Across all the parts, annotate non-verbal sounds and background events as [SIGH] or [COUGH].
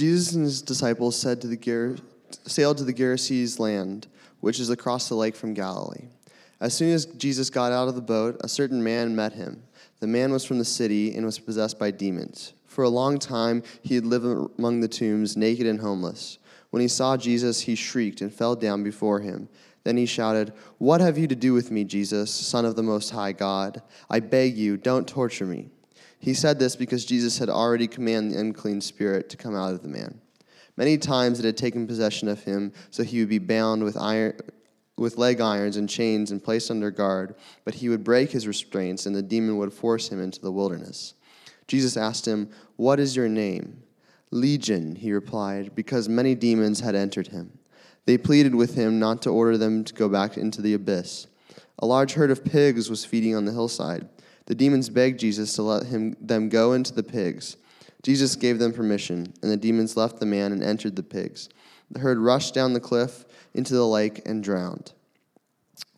Jesus and his disciples said to the Ger- sailed to the Gerasenes land, which is across the lake from Galilee. As soon as Jesus got out of the boat, a certain man met him. The man was from the city and was possessed by demons. For a long time he had lived among the tombs, naked and homeless. When he saw Jesus, he shrieked and fell down before him. Then he shouted, What have you to do with me, Jesus, Son of the Most High God? I beg you, don't torture me. He said this because Jesus had already commanded the unclean spirit to come out of the man. Many times it had taken possession of him, so he would be bound with iron with leg irons and chains and placed under guard, but he would break his restraints, and the demon would force him into the wilderness. Jesus asked him, What is your name? Legion, he replied, because many demons had entered him. They pleaded with him not to order them to go back into the abyss. A large herd of pigs was feeding on the hillside. The demons begged Jesus to let him, them go into the pigs. Jesus gave them permission, and the demons left the man and entered the pigs. The herd rushed down the cliff into the lake and drowned.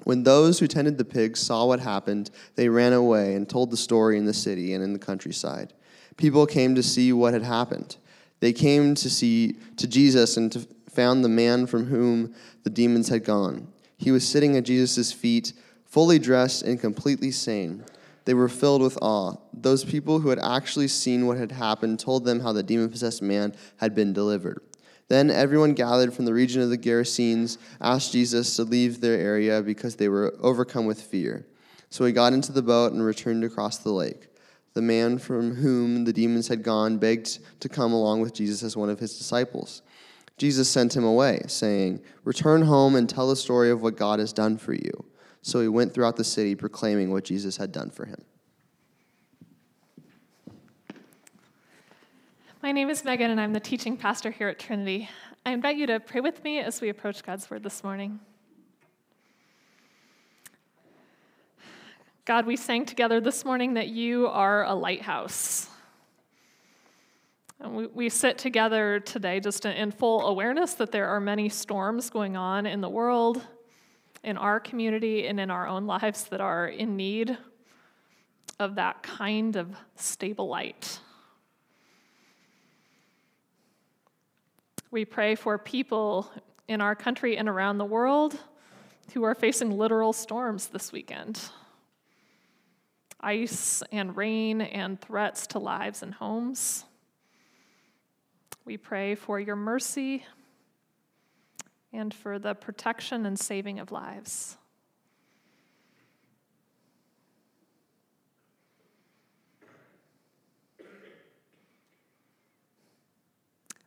When those who tended the pigs saw what happened, they ran away and told the story in the city and in the countryside. People came to see what had happened. They came to see to Jesus and to, found the man from whom the demons had gone. He was sitting at Jesus' feet, fully dressed and completely sane. They were filled with awe. Those people who had actually seen what had happened told them how the demon possessed man had been delivered. Then everyone gathered from the region of the Gerasenes asked Jesus to leave their area because they were overcome with fear. So he got into the boat and returned across the lake. The man from whom the demons had gone begged to come along with Jesus as one of his disciples. Jesus sent him away, saying, Return home and tell the story of what God has done for you. So he went throughout the city proclaiming what Jesus had done for him. My name is Megan, and I'm the teaching pastor here at Trinity. I invite you to pray with me as we approach God's Word this morning. God, we sang together this morning that you are a lighthouse. And we, we sit together today just in full awareness that there are many storms going on in the world, in our community, and in our own [LAUGHS] lives that are in need of that kind of stable light. We pray for people in our country and around the world who are facing literal storms this weekend ice and rain and threats to lives and homes. We pray for your mercy and for the protection and saving of lives.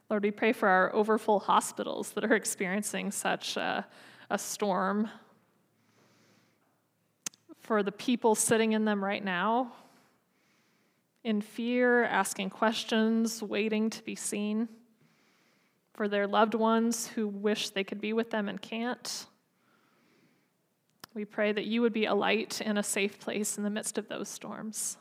Lord, we pray for our overfull hospitals that are experiencing such a, a storm, for the people sitting in them right now, in fear, asking questions, waiting to be seen, for their loved ones who wish they could be with them and can't. We pray that you would be a light and a safe place in the midst of those storms.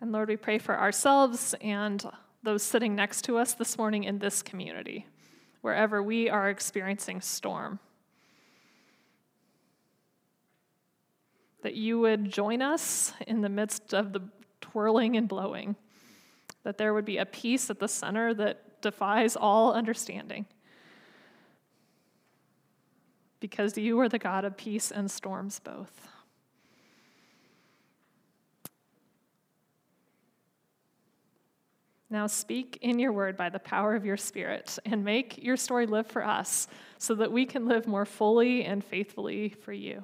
And Lord, we pray for ourselves and those sitting next to us this morning in this community, wherever we are experiencing storm. That you would join us in the midst of the twirling and blowing, that there would be a peace at the center that defies all understanding. Because you are the God of peace and storms both. Now speak in your word by the power of your spirit and make your story live for us so that we can live more fully and faithfully for you.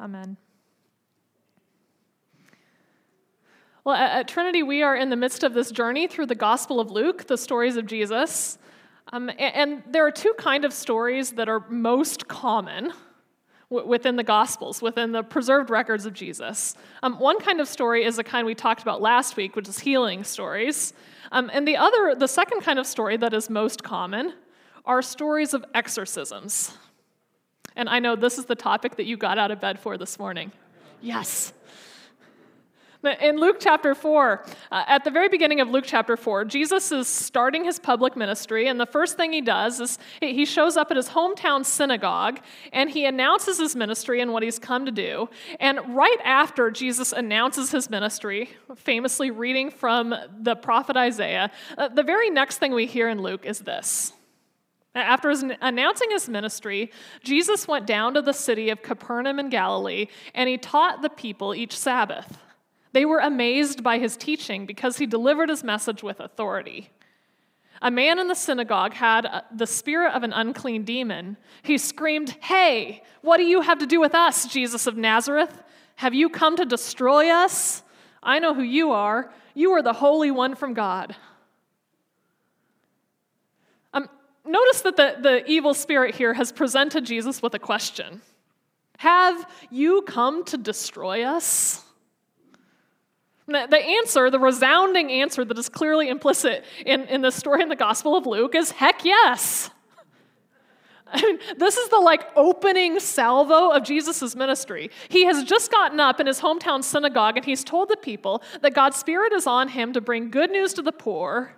Amen. Well, at Trinity, we are in the midst of this journey through the Gospel of Luke, the stories of Jesus. Um, and there are two kind of stories that are most common within the Gospels, within the preserved records of Jesus. Um, one kind of story is the kind we talked about last week, which is healing stories. Um, and the other, the second kind of story that is most common, are stories of exorcisms. And I know this is the topic that you got out of bed for this morning. Yes. In Luke chapter 4, uh, at the very beginning of Luke chapter 4, Jesus is starting his public ministry, and the first thing he does is he shows up at his hometown synagogue and he announces his ministry and what he's come to do. And right after Jesus announces his ministry, famously reading from the prophet Isaiah, uh, the very next thing we hear in Luke is this. After announcing his ministry, Jesus went down to the city of Capernaum in Galilee and he taught the people each Sabbath. They were amazed by his teaching because he delivered his message with authority. A man in the synagogue had uh, the spirit of an unclean demon. He screamed, Hey, what do you have to do with us, Jesus of Nazareth? Have you come to destroy us? I know who you are. You are the Holy One from God. Um, notice that the, the evil spirit here has presented Jesus with a question Have you come to destroy us? The answer, the resounding answer that is clearly implicit in, in the story in the Gospel of Luke is heck yes. [LAUGHS] I mean, this is the like opening salvo of Jesus' ministry. He has just gotten up in his hometown synagogue and he's told the people that God's Spirit is on him to bring good news to the poor,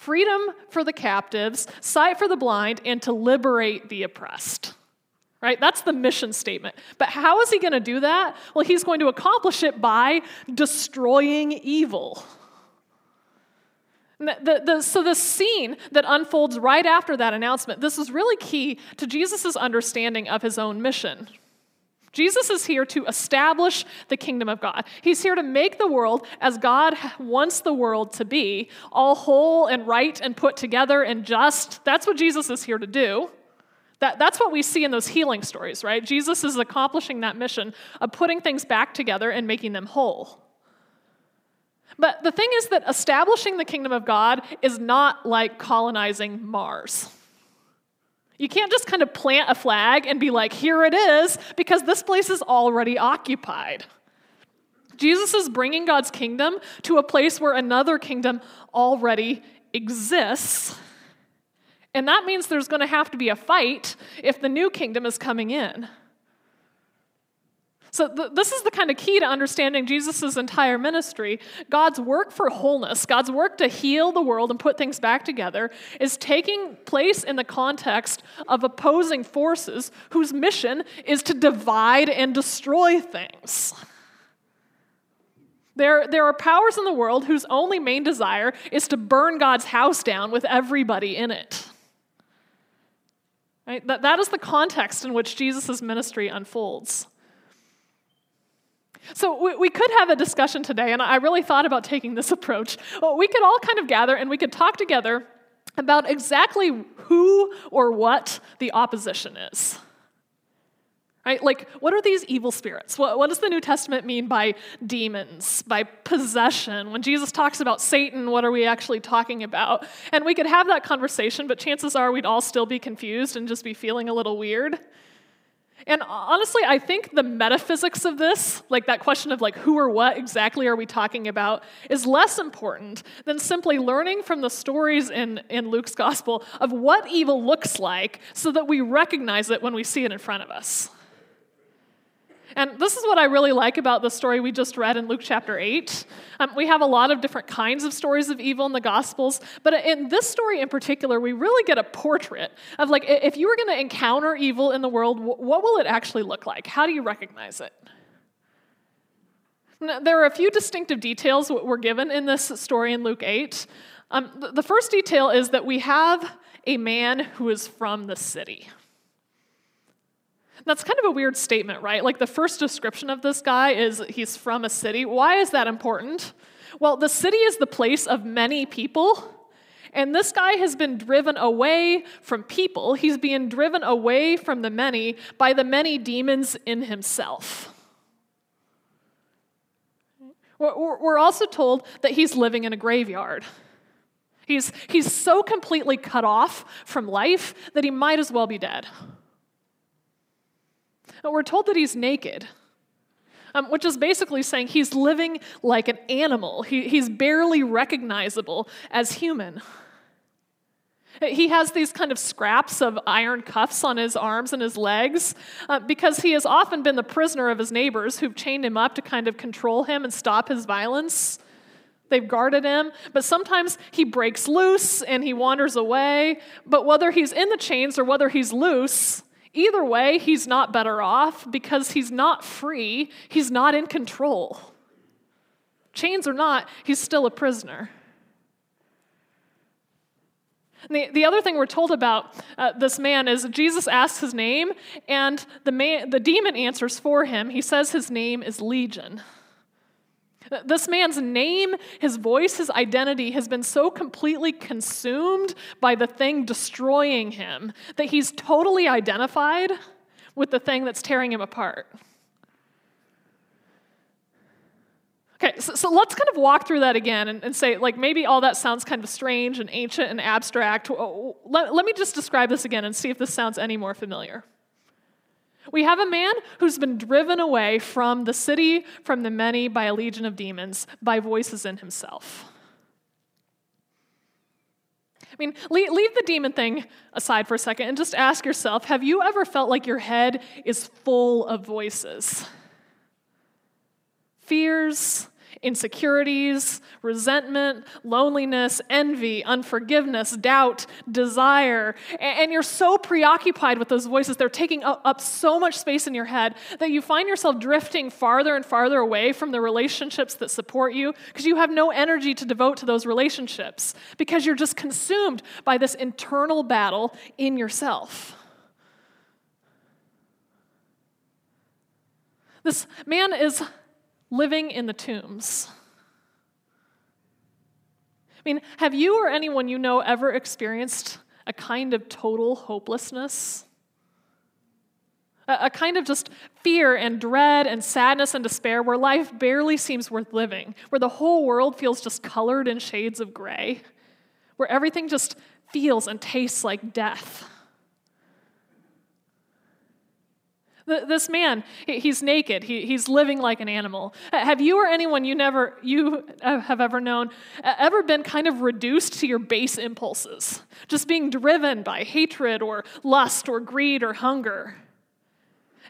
freedom for the captives, sight for the blind, and to liberate the oppressed right? That's the mission statement. But how is he going to do that? Well, he's going to accomplish it by destroying evil. The, the, so, the scene that unfolds right after that announcement, this is really key to Jesus' understanding of his own mission. Jesus is here to establish the kingdom of God. He's here to make the world as God wants the world to be, all whole and right and put together and just. That's what Jesus is here to do. That, that's what we see in those healing stories, right? Jesus is accomplishing that mission of putting things back together and making them whole. But the thing is that establishing the kingdom of God is not like colonizing Mars. You can't just kind of plant a flag and be like, here it is, because this place is already occupied. Jesus is bringing God's kingdom to a place where another kingdom already exists and that means there's going to have to be a fight if the new kingdom is coming in. So, th- this is the kind of key to understanding Jesus' entire ministry. God's work for wholeness, God's work to heal the world and put things back together, is taking place in the context of opposing forces whose mission is to divide and destroy things. There, there are powers in the world whose only main desire is to burn God's house down with everybody in it. Right? That, that is the context in which Jesus' ministry unfolds. So we, we could have a discussion today, and I really thought about taking this [LAUGHS] approach. We could all kind of gather and we could talk together about exactly who or what the opposition is. Right? Like, what are these evil spirits? What, what, does the New Testament mean by demons, by possession? When Jesus talks about Satan, what are we actually talking about? And we could have that conversation, but chances are we'd all still be confused and just be feeling a little weird. And honestly, I think the metaphysics of this, like that question of like who or what exactly are we talking about, is less important than simply learning from the stories in, in Luke's gospel of what evil looks like so that we recognize it when we see it in front of us. And this is what I really like about the story we just read in Luke chapter 8. Um, we have a lot of different kinds of stories of evil in the Gospels, but in this story in particular, we really get a portrait of like, if you were going to encounter evil in the world, what will it actually look like? How do you recognize it? Now, there are a few distinctive details we're given in this story in Luke 8. Um, the first detail is that we have a man who is from the city. That's kind of a weird statement, right? Like the first description of this guy is he's from a city. Why is that important? Well, the city is the place of many people. And this guy has been driven away from people. He's being driven away from the many by the many demons in himself. We're also told that he's living in a graveyard. He's, he's so completely cut off from life that he might as well be dead. But we're told that he's naked, um, which is basically saying he's living like an animal. He, he's barely recognizable as human. He has these kind of scraps of iron cuffs on his arms and his legs uh, because he has often been the prisoner of his neighbors who've chained him up to kind of control him and stop his violence. They've guarded him, but sometimes he breaks loose and he wanders away. But whether he's in the chains or whether he's loose, either way, he's not better off because he's not free, he's not in control. Chains or not, he's still a prisoner. The, the other thing we're told about uh, this man is Jesus asks his name, and the, man, the demon answers for him. He says his name is Legion. This man's name, his voice, his identity has been so completely consumed by the thing destroying him that he's totally identified with the thing that's tearing him apart. Okay, so, so, let's kind of walk through that again and, and, say, like, maybe all that sounds kind of strange and ancient and abstract. Let, let me just describe this again and see if this sounds any more familiar. We have a man who's been driven away from the city, from the many, by a legion of demons, by voices in himself. I mean, leave, the demon thing aside for a second and just ask yourself have you ever felt like your head is full of voices? Fears, insecurities, resentment, loneliness, envy, unforgiveness, doubt, desire. And you're so preoccupied with those voices, they're taking up so much space in your head that you find yourself drifting farther and farther away from the relationships that support you because you have no energy to devote to those relationships because you're just consumed by this internal battle in yourself. This man is living in the tombs. I mean, have you or anyone you know ever experienced a kind of total hopelessness? A, a kind of just fear and dread and sadness and despair where life barely seems worth living, where the whole world feels just colored in shades of gray, where everything just feels and tastes like death. This man, he's naked. he's living like an animal. Have you or anyone you never you have ever known ever been kind of reduced to your base impulses, just being driven by hatred or lust or greed or hunger?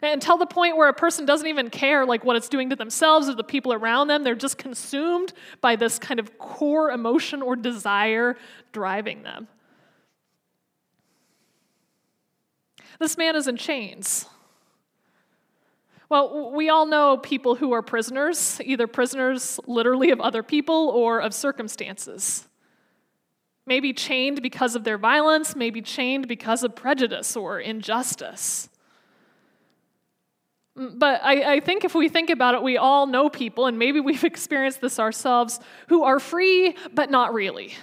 Until the point where a person doesn't even care like what it's doing to themselves or the people around them, they're just consumed by this kind of core emotion or desire driving them. This man is in chains. Well, we all know people who are prisoners, either prisoners literally of other people or of circumstances. Maybe chained because of their violence, maybe chained because of prejudice or injustice. But I, I, think if we think about it, we all know people, and maybe we've [LAUGHS] experienced this ourselves, who are free, but not really.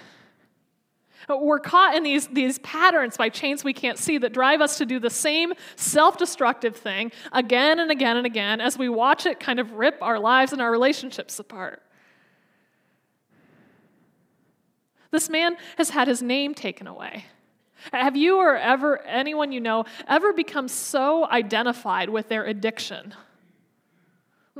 [LAUGHS] We're caught in these, these patterns by chains we can't see that drive us to do the same self destructive thing again and again and again as we watch it kind of rip our lives and our relationships apart. This man has had his name taken away. Have you or ever anyone you know ever become so identified with their addiction?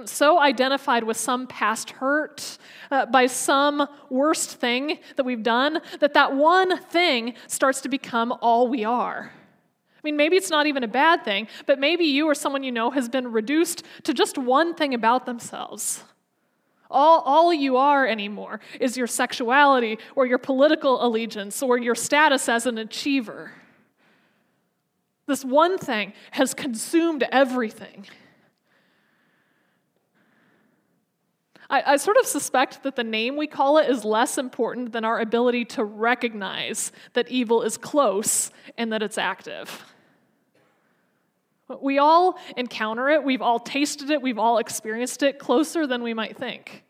So identified with some past hurt, uh, by some worst thing that we've done, that that one thing starts to become all we are. I mean, maybe it's not even a bad thing, but maybe you or someone you know has been reduced to just one thing about themselves. All, all you are anymore is your sexuality or your political allegiance or your status as an achiever. This one thing has consumed everything. I, I sort of suspect that the name we call it is less important than our ability to recognize that evil is close and that it's active. We all encounter it, we've all tasted it, we've all experienced it closer than we might think.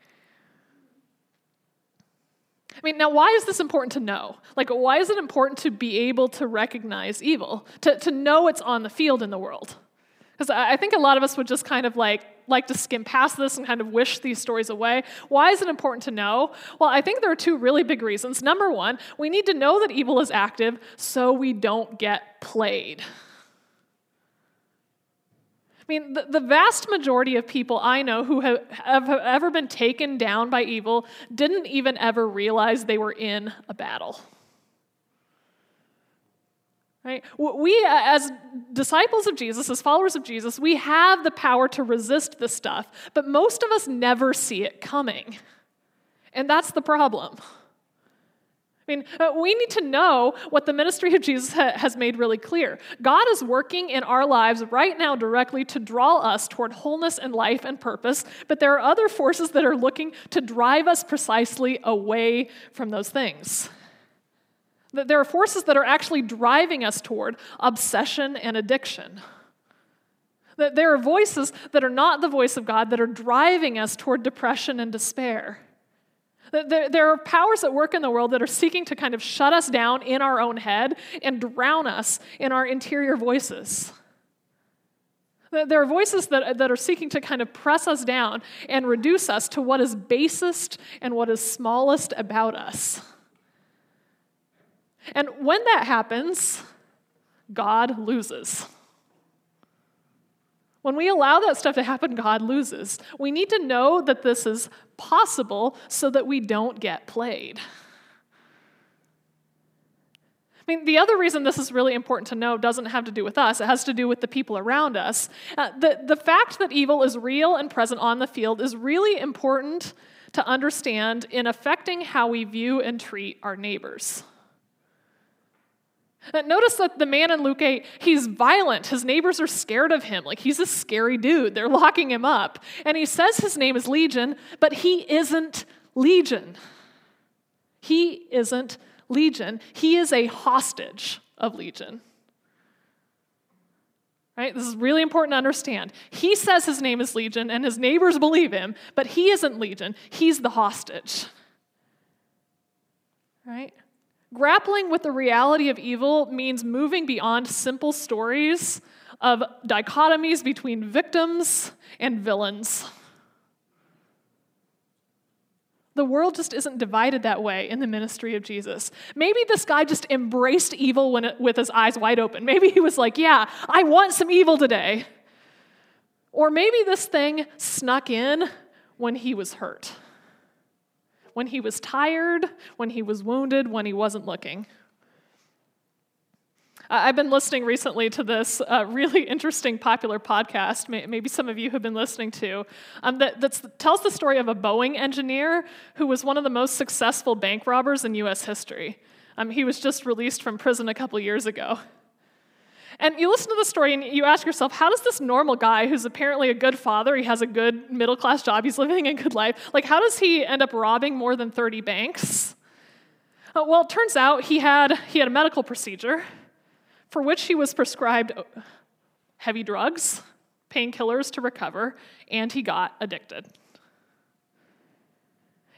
I mean, now, why is this important to know? Like, why is it important to be able to recognize evil, to, to know it's on the field in the world? Because I think a lot of us would just kind of like like to skim past this and kind of wish these stories away. Why is it important to know? Well, I think there are two really big reasons. Number one, we need to know that evil is active so we don't get played. I mean, the, vast majority of people I know who have ever been taken down by evil didn't even ever realize they were in a battle. Right? We, as disciples of Jesus, as followers of Jesus, we have the power to resist this stuff, but most of us never see it coming. And that's the problem. I mean, uh, we need to know what the ministry of Jesus ha- has made really clear. God is working in our lives right now directly to draw us toward wholeness and life and purpose, but there are other forces that are looking to drive us precisely away from those things. That there are forces that are actually driving us toward obsession and addiction. That there are voices that are not the voice of God that are driving us toward depression and despair. There, there are powers at work in the world that are seeking to kind of shut us down in our own head and drown us in our interior voices. There are voices that, that are seeking to kind of press us down and reduce us to what is basest and what is smallest about us. And when that happens, God loses. When we allow that stuff to happen, God loses. We need to know that this is possible so that we don't get played. I mean, the other reason this is really important to know doesn't have to do with us, it has to do with the people around us. Uh, the, the fact that evil is real and present on the field is really important to understand in affecting how we view and treat our neighbors. Notice that the man in Luke 8, he's violent. His neighbors are scared of him. Like he's a scary dude. They're locking him up. And he says his name is Legion, but he isn't Legion. He isn't Legion. He is a hostage of Legion. Right? This is really important to understand. He says his name is Legion, and his neighbors believe him, but he isn't Legion. He's the hostage. Right? Grappling with the reality of evil means moving beyond simple stories of dichotomies between victims and villains. The world just isn't divided that way in the ministry of Jesus. Maybe this guy just embraced evil it, with his eyes wide open. Maybe he was like, Yeah, I want some evil today. Or maybe this thing snuck in when he was hurt when he was tired, when he was wounded, when he wasn't looking. I've been listening recently to this uh, really [LAUGHS] interesting popular podcast, maybe some of you have been listening to, um, that tells the story of a Boeing engineer who was one of the most successful bank robbers in US history. Um, he was just released from prison a couple years ago. And you listen to the story and you ask yourself, how does this normal guy who's apparently a good father, he has a good middle class job, he's living a good life, like how does he end up robbing more than 30 banks? Uh, well, it turns out he had, he had a medical procedure for which he was prescribed heavy drugs, painkillers to recover, and he got addicted.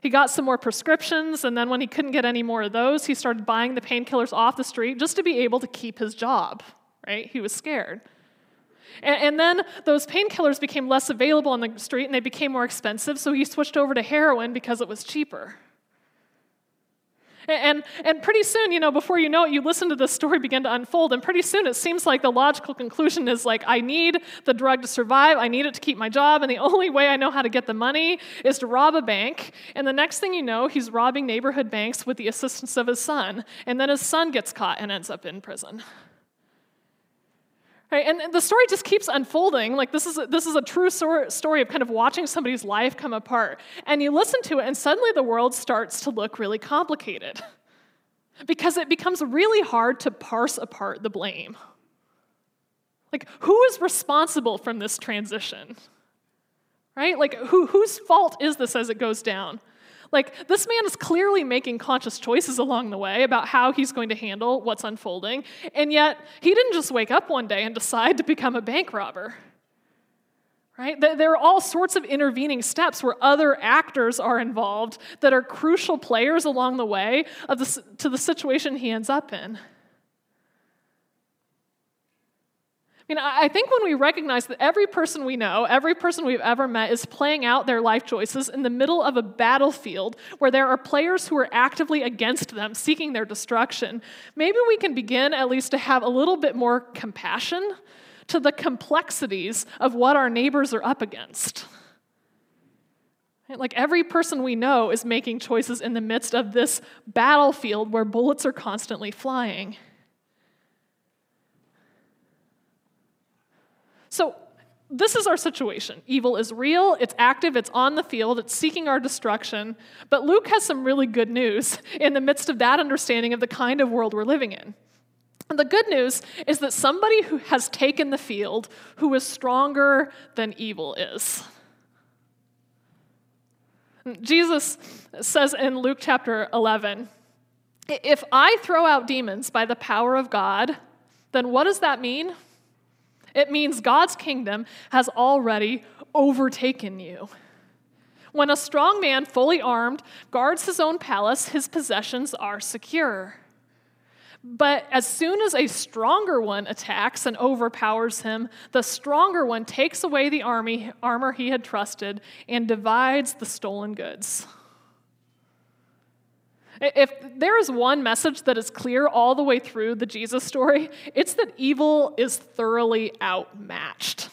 He got some more prescriptions, and then when he couldn't get any more of those, he started buying the painkillers off the street just to be able to keep his job right? He was scared. And, and then those painkillers became less available on the street and they became more expensive, so he switched over to heroin because it was cheaper. And, and pretty soon, you know, before you know it, you listen to this story begin to unfold, and pretty soon it seems like the logical conclusion is like, I need the drug to survive, I need it to keep my job, and the only way I know how to get the money is to rob a bank. And the next thing you know, he's robbing neighborhood banks with the assistance of his son, and then his son gets caught and ends up in prison. Right? And the story just keeps unfolding. Like this is a, this is a true story of kind of watching somebody's life come apart. And you listen to it, and suddenly the world starts to look really complicated [LAUGHS] because it becomes really hard to parse apart the blame. Like, who is responsible from this transition? Right? Like, who, whose fault is this as it goes down? Like, this man is clearly making conscious choices along the way about how he's going to handle what's unfolding, and yet he didn't just wake up one day and decide to become a bank robber. Right? There are all sorts of intervening steps where other actors are involved that are crucial players along the way of the, to the situation he ends up in. I mean, I think when we recognize that every person we know, every person we've ever met, is playing out their life choices in the middle of a battlefield where there are players who are actively against them, seeking their destruction, maybe we can begin at least to have a little bit more compassion to the complexities of what our neighbors are up against. Like every person we know is making choices in the midst of this battlefield where bullets are constantly flying. So, this is our situation. Evil is real, it's active, it's on the field, it's seeking our destruction. But Luke has some really good news in the midst of that understanding of the kind of world we're living in. And the good news is that somebody who has taken the field who is stronger than evil is. Jesus says in Luke chapter 11, if I throw out demons by the power of God, then what does that mean? It means God's kingdom has already overtaken you. When a strong man, fully armed, guards his own palace, his possessions are secure. But as soon as a stronger one attacks and overpowers him, the stronger one takes away the army, armor he had trusted and divides the stolen goods. If there is one message that is clear all the way through the Jesus story, it's that evil is thoroughly outmatched.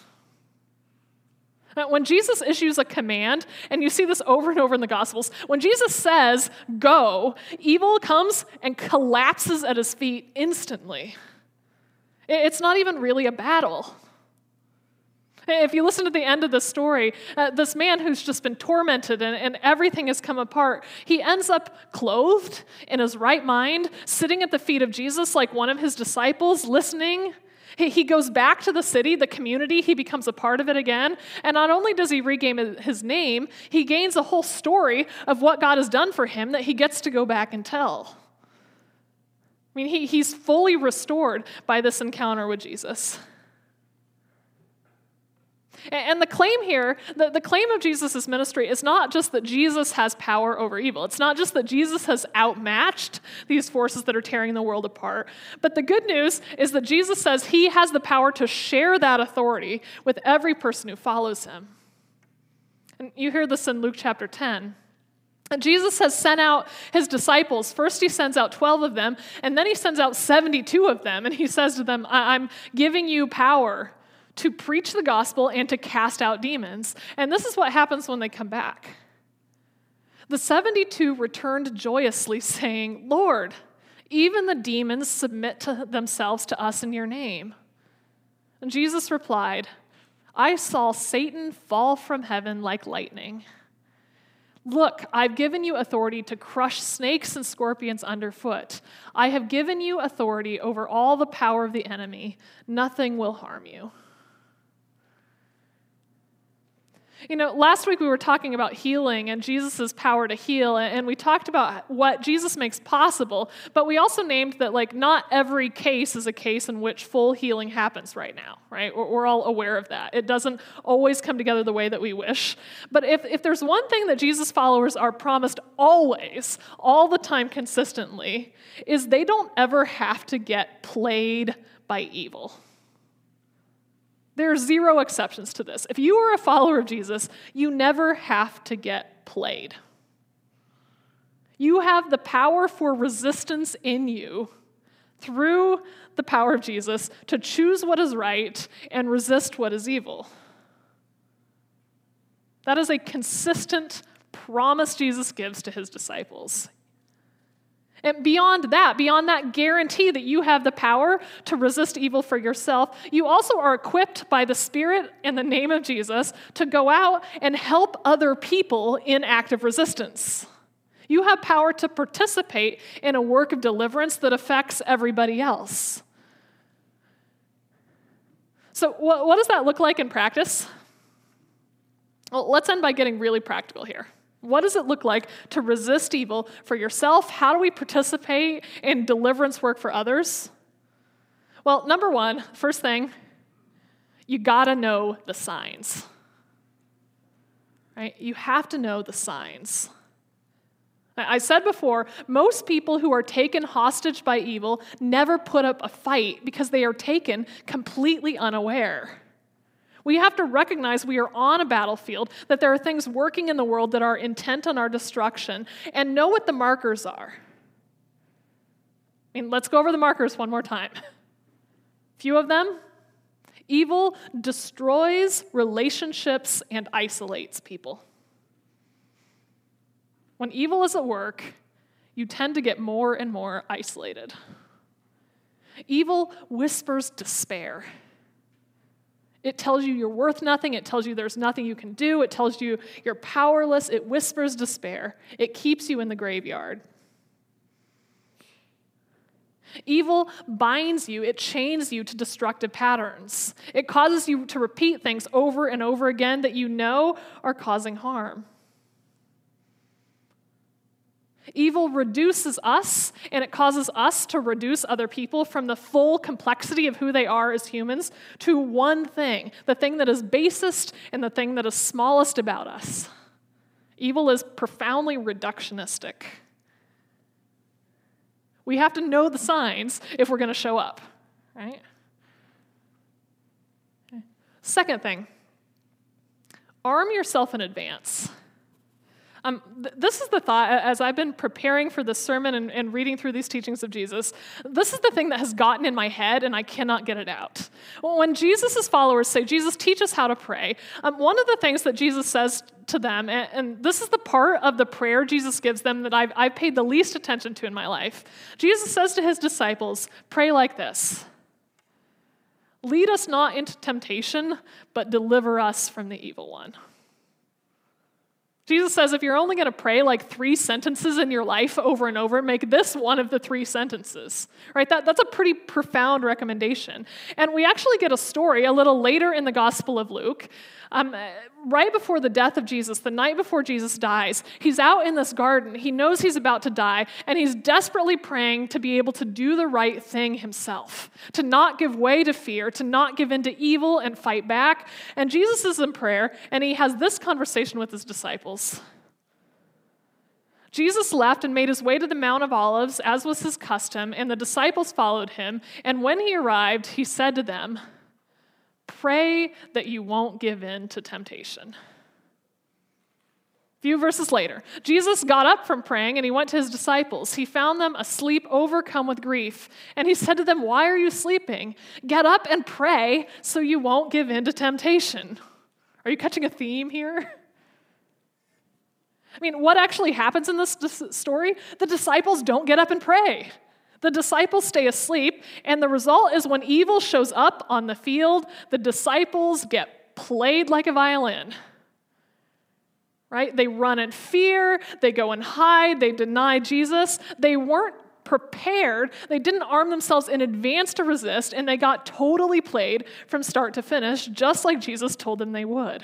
When Jesus issues a command, and you see this over and over in the Gospels, when Jesus says, go, evil comes and collapses at his feet instantly. It's not even really a battle. [LAUGHS] If you listen to the end of the story, uh, this man who's just been tormented and, and everything has come apart, he ends up clothed in his right mind, sitting at the feet of Jesus like one of his disciples, listening. He, he goes back to the city, the community, he becomes a part of it again. And not only does he regain his name, he gains a whole story of what God has done for him that he gets to go back and tell. I mean, he, he's fully restored by this encounter with Jesus. And the claim here, the, the claim of Jesus' ministry is not just that Jesus has power over evil. It's not just that Jesus has outmatched these forces that are tearing the world apart. But the good news is that Jesus says he has the power to share that authority with every person who follows him. And you hear this in Luke chapter 10. And Jesus has sent out his disciples. First, he sends out 12 of them, and then he sends out 72 of them. And he says to them, I'm giving you power to preach the gospel and to cast out demons. And this is what happens when they come back. The 72 returned joyously, saying, Lord, even the demons submit to themselves to us in your name. And Jesus replied, I saw Satan fall from heaven like lightning. Look, I've given you authority to crush snakes and scorpions underfoot. I have given you authority over all the power of the enemy. Nothing will harm you. You know, last week we were talking about healing and Jesus' power to heal, and we talked about what Jesus makes possible, but we also named that, like, not every case is a case in which full healing happens right now, right? We're all aware of that. It doesn't always come together the way that we wish. But if, if there's one thing that Jesus' followers are promised always, all the time consistently, is they don't ever have to get played by evil. There are zero exceptions to this. If you are a follower of Jesus, you never have to get played. You have the power for resistance in you through the power of Jesus to choose what is right and resist what is evil. That is a consistent promise Jesus gives to his disciples. And beyond that, beyond that guarantee that you have the power to resist evil for yourself, you also are equipped by the Spirit in the name of Jesus to go out and help other people in active resistance. You have power to participate in a work of deliverance that affects everybody else. So, what, does that look like in practice? Well, let's end by getting really practical here. What does it look like to resist evil for yourself? How do we participate in deliverance work for others? Well, number one, first thing, you gotta know the signs. Right? You have to know the signs. I said before, most people who are taken hostage by evil never put up a fight because they are taken completely unaware. We have to recognize we are on a battlefield, that there are things working in the world that are intent on our destruction, and know what the markers are. I mean, let's go over the markers one more time. [LAUGHS] Few of them. Evil destroys relationships and isolates people. When evil is at work, you tend to get more and more isolated. Evil whispers despair. It tells you you're worth nothing. It tells you there's nothing you can do. It tells you you're powerless. It whispers despair. It keeps you in the graveyard. Evil binds you, it chains you to destructive patterns. It causes you to repeat things over and over again that you know are causing harm. Evil reduces us, and it causes us to reduce other people from the full complexity of who they are as humans to one thing the thing that is basest and the thing that is smallest about us. Evil is profoundly reductionistic. We have to know the signs if we're going to show up, right? Second thing, arm yourself in advance. Um, th- this is the thought as I've been preparing for this sermon and, and, reading through these teachings of Jesus. This is the thing that has gotten in my head, and I cannot get it out. When Jesus' followers say, Jesus, teach us how to pray, um, one of the things that Jesus says to them, and, and, this is the part of the prayer Jesus gives them that I've, I've paid the least attention to in my life. Jesus says to his disciples, Pray like this Lead us not into temptation, but deliver us from the evil one. Jesus says if you're only going to pray like three sentences in your life over and over, make this one of the three sentences. Right? That, that's a pretty profound recommendation. And we actually get a story a little later in the Gospel of Luke um, right before the death of Jesus, the night before Jesus dies, he's out in this garden. He knows he's about to die, and he's desperately praying to be able to do the right thing himself, to not give way to fear, to not give in to evil and fight back. And Jesus is in prayer, and he has this conversation with his disciples. Jesus left and made his way to the Mount of Olives, as was his custom, and the disciples followed him. And when he arrived, he said to them, Pray that you won't give in to temptation. A few verses later, Jesus got up from praying and he went to his disciples. He found them asleep, overcome with grief. And he said to them, Why are you sleeping? Get up and pray so you won't give in to temptation. Are you catching a theme here? [LAUGHS] I mean, what actually happens in this story? The disciples don't get up and pray. The disciples stay asleep, and the result is when evil shows up on the field, the disciples get played like a violin. Right? They run in fear, they go and hide, they deny Jesus. They weren't prepared, they didn't arm themselves in advance to resist, and they got totally played from start to finish, just like Jesus told them they would.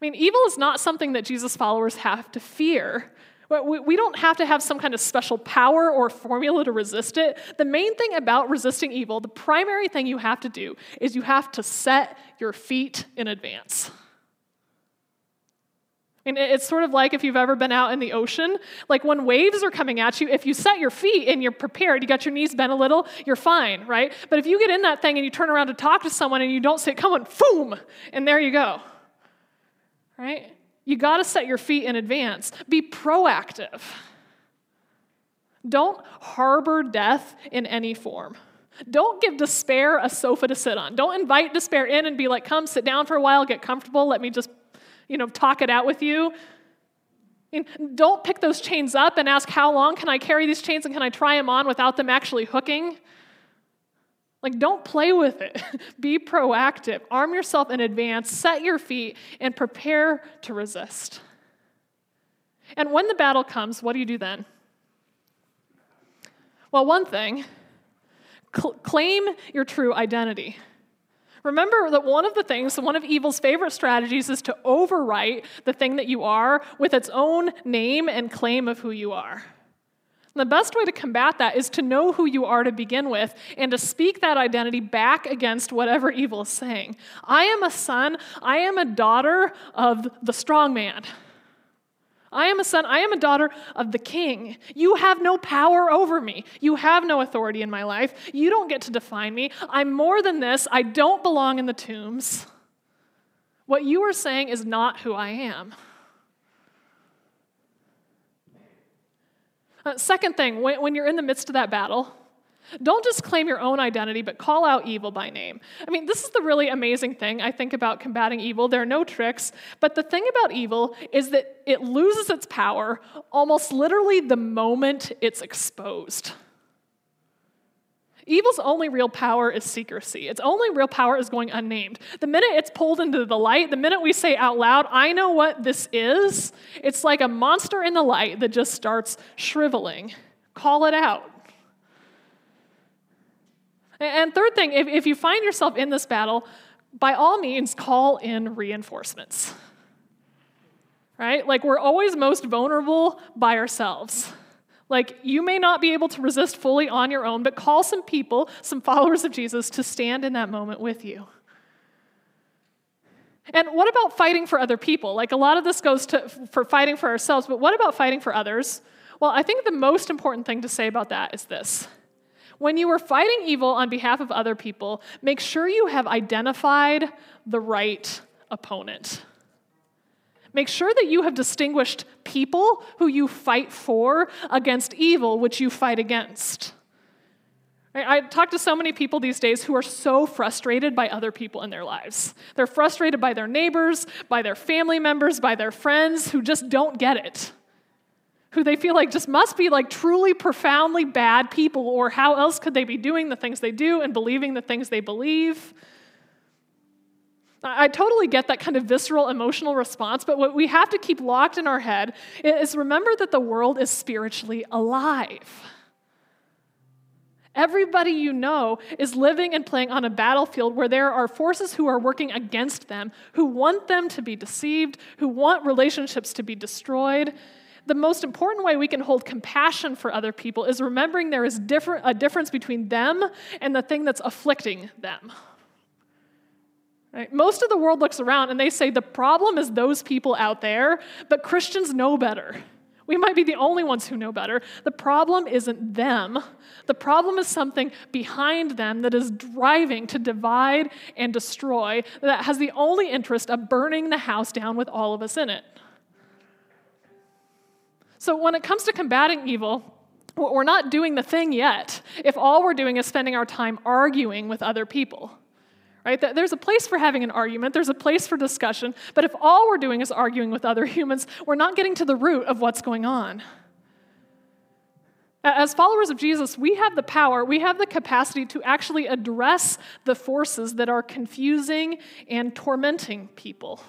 I mean, evil is not something that Jesus' followers have to fear. We don't have to have some kind of special power or formula to resist it. The main thing about resisting evil, the primary thing you have to do, is you have to set your feet in advance. And it's sort of like if you've ever been out in the ocean, like when waves are coming at you, if you set your feet and you're prepared, you got your knees bent a little, you're fine, right? But if you get in that thing and you turn around to talk to someone and you don't say, come on, boom, and there you go, right? You got to set your feet in advance. Be proactive. Don't harbor death in any form. Don't give despair a sofa to sit on. Don't invite despair in and be like, come sit down for a while, get comfortable, let me just, you know, talk it out with you. don't pick those chains up and ask, how long can I carry these chains and can I try them on without them actually hooking? Like, don't play with it. [LAUGHS] Be proactive. Arm yourself in advance, set your feet, and prepare to resist. And when the battle comes, what do you do then? Well, one thing cl- claim your true identity. Remember that one of the things, one of evil's favorite strategies is to overwrite the thing that you are with its own name and claim of who you are. The best way to combat that is to know who you are to begin with and to speak that identity back against whatever evil is saying. I am a son, I am a daughter of the strong man. I am a son, I am a daughter of the king. You have no power over me. You have no authority in my life. You don't get to define me. I'm more than this. I don't belong in the tombs. What you are saying is not who I am. Uh, second thing, when, when you're in the midst of that battle, don't just claim your own identity, but call out evil by name. I mean, this is the really amazing thing I think about combating evil. There are no tricks, but the thing about evil is that it loses its power almost literally the moment it's exposed. Evil's only real power is secrecy. Its only real power is going unnamed. The minute it's pulled into the light, the minute we say out loud, I know what this is, it's like a monster in the light that just starts shriveling. Call it out. And third thing, if, if you find yourself in this battle, by all means, call in reinforcements. Right? Like, we're always most vulnerable by ourselves. Like, you may not be able to resist fully on your own, but call some people, some followers of Jesus, to stand in that moment with you. And what about fighting for other people? Like, a lot of this goes to, for fighting for ourselves, but what about fighting for others? Well, I think the most important thing to say about that is this when you are fighting evil on behalf of other people, make sure you have identified the right opponent. Make sure that you have distinguished people who you fight for against evil, which you fight against. I talk to so many people these days who are so frustrated by other people in their lives. They're frustrated by their neighbors, by their family members, by their friends who just don't get it who they feel like just must be like truly profoundly bad people, or how else could they be doing the things they do and believing the things they believe? I totally get that kind of visceral emotional response, but what we have to keep locked in our head is remember that the world is spiritually alive. Everybody you know is living and playing on a battlefield where there are forces who are working against them, who want them to be deceived, who want relationships to be destroyed, the most important way we can hold compassion for other people is remembering there is different, a difference between them and the thing that's afflicting them. Right? Most of the world looks around and they say the problem is those people out there, but Christians know better. We might be the only ones who know better. The problem isn't them. The problem is something behind them that is driving to divide and destroy, that has the only interest of burning the house down with all of us in it. So when it comes to combating evil, we're not doing the thing yet if all we're doing is spending our time arguing with other people. Right? There's a place for having an argument, there's a place for discussion, but if all we're doing is arguing with other humans, we're not getting to the root of what's going on. As followers of Jesus, we have the power, we have the capacity to actually address the forces that are confusing and tormenting people.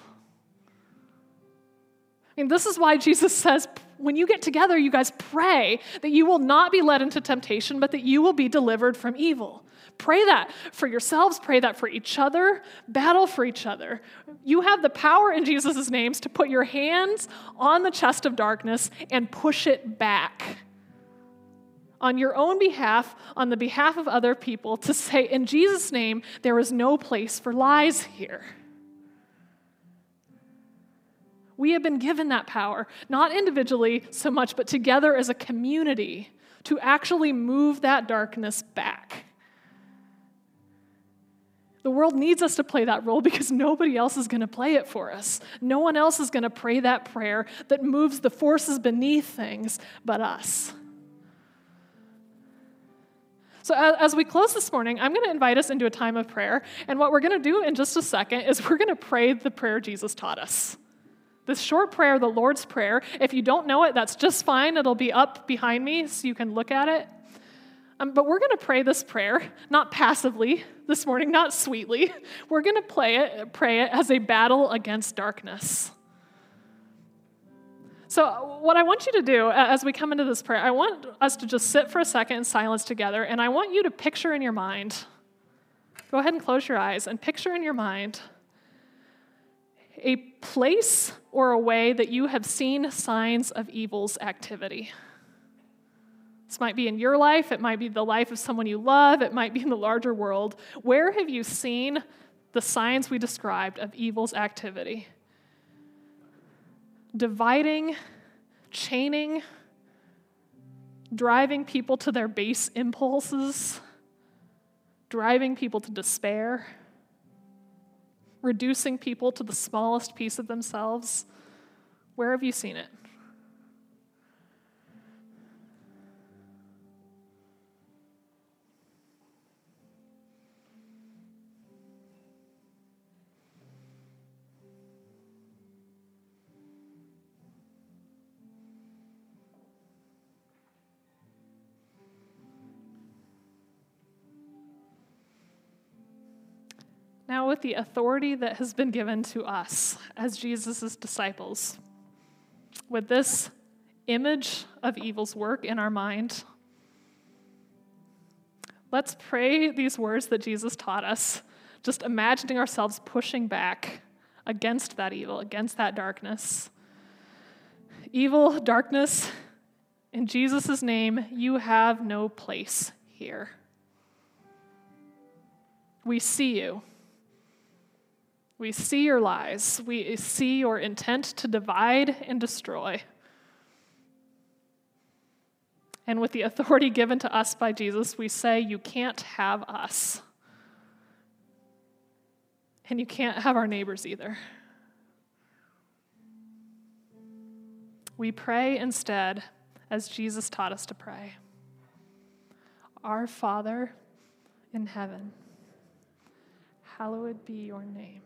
I mean, this is why Jesus says, when you get together, you guys pray that you will not be led into temptation, but that you will be delivered from evil. Pray that for yourselves, pray that for each other, battle for each other. You have the power in Jesus' names to put your hands on the chest of darkness and push it back. On your own behalf, on the behalf of other people, to say, in Jesus' name, there is no place for lies here. We have been given that power, not individually so much, but together as a community to actually move that darkness back. The world needs us to play that role because nobody else is going to play it for us. No one else is going to pray that prayer that moves the forces beneath things but us. So, as we close this morning, I'm going to invite us into a time of prayer. And what we're going to do in just a second is [LAUGHS] we're going to pray the prayer Jesus taught us. This short prayer, the Lord's Prayer, if you don't know it, that's just fine. It'll be up behind me so you can look at it. Um, but we're going to pray this prayer, not passively this morning, not sweetly. We're going to play it, pray it as a battle against darkness. So, what I want you to do as we come into this prayer, I want us to just sit for a second in silence together, and I want you to picture in your mind. Go ahead and close your eyes and picture in your mind a place or a way that you have seen signs of evil's activity. This might be in your life, it might be the life of someone you love, it might be in the larger world. Where have you seen the signs we described of evil's activity? Dividing, chaining, driving people to their base impulses, driving people to despair reducing people to the smallest piece of themselves? Where have you seen it? Now, with the authority that has been given to us as Jesus' disciples, with this image of evil's work in our mind, let's pray these words that Jesus taught us, just imagining ourselves pushing back against that evil, against that darkness. Evil, darkness, in Jesus' name, you have no place here. We see you. We see your lies. We see your intent to divide and destroy. And with the authority given to us by Jesus, we say, You can't have us. And you can't have our neighbors either. We pray instead as Jesus taught us to pray Our Father in heaven, hallowed be your name.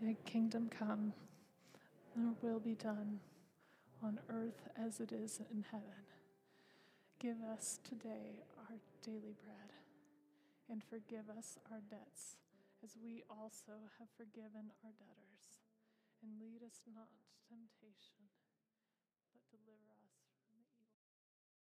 Your kingdom come, your will be done on earth as it is in heaven. Give us today our daily bread, and forgive us our debts as we also have forgiven our debtors. And lead us not to temptation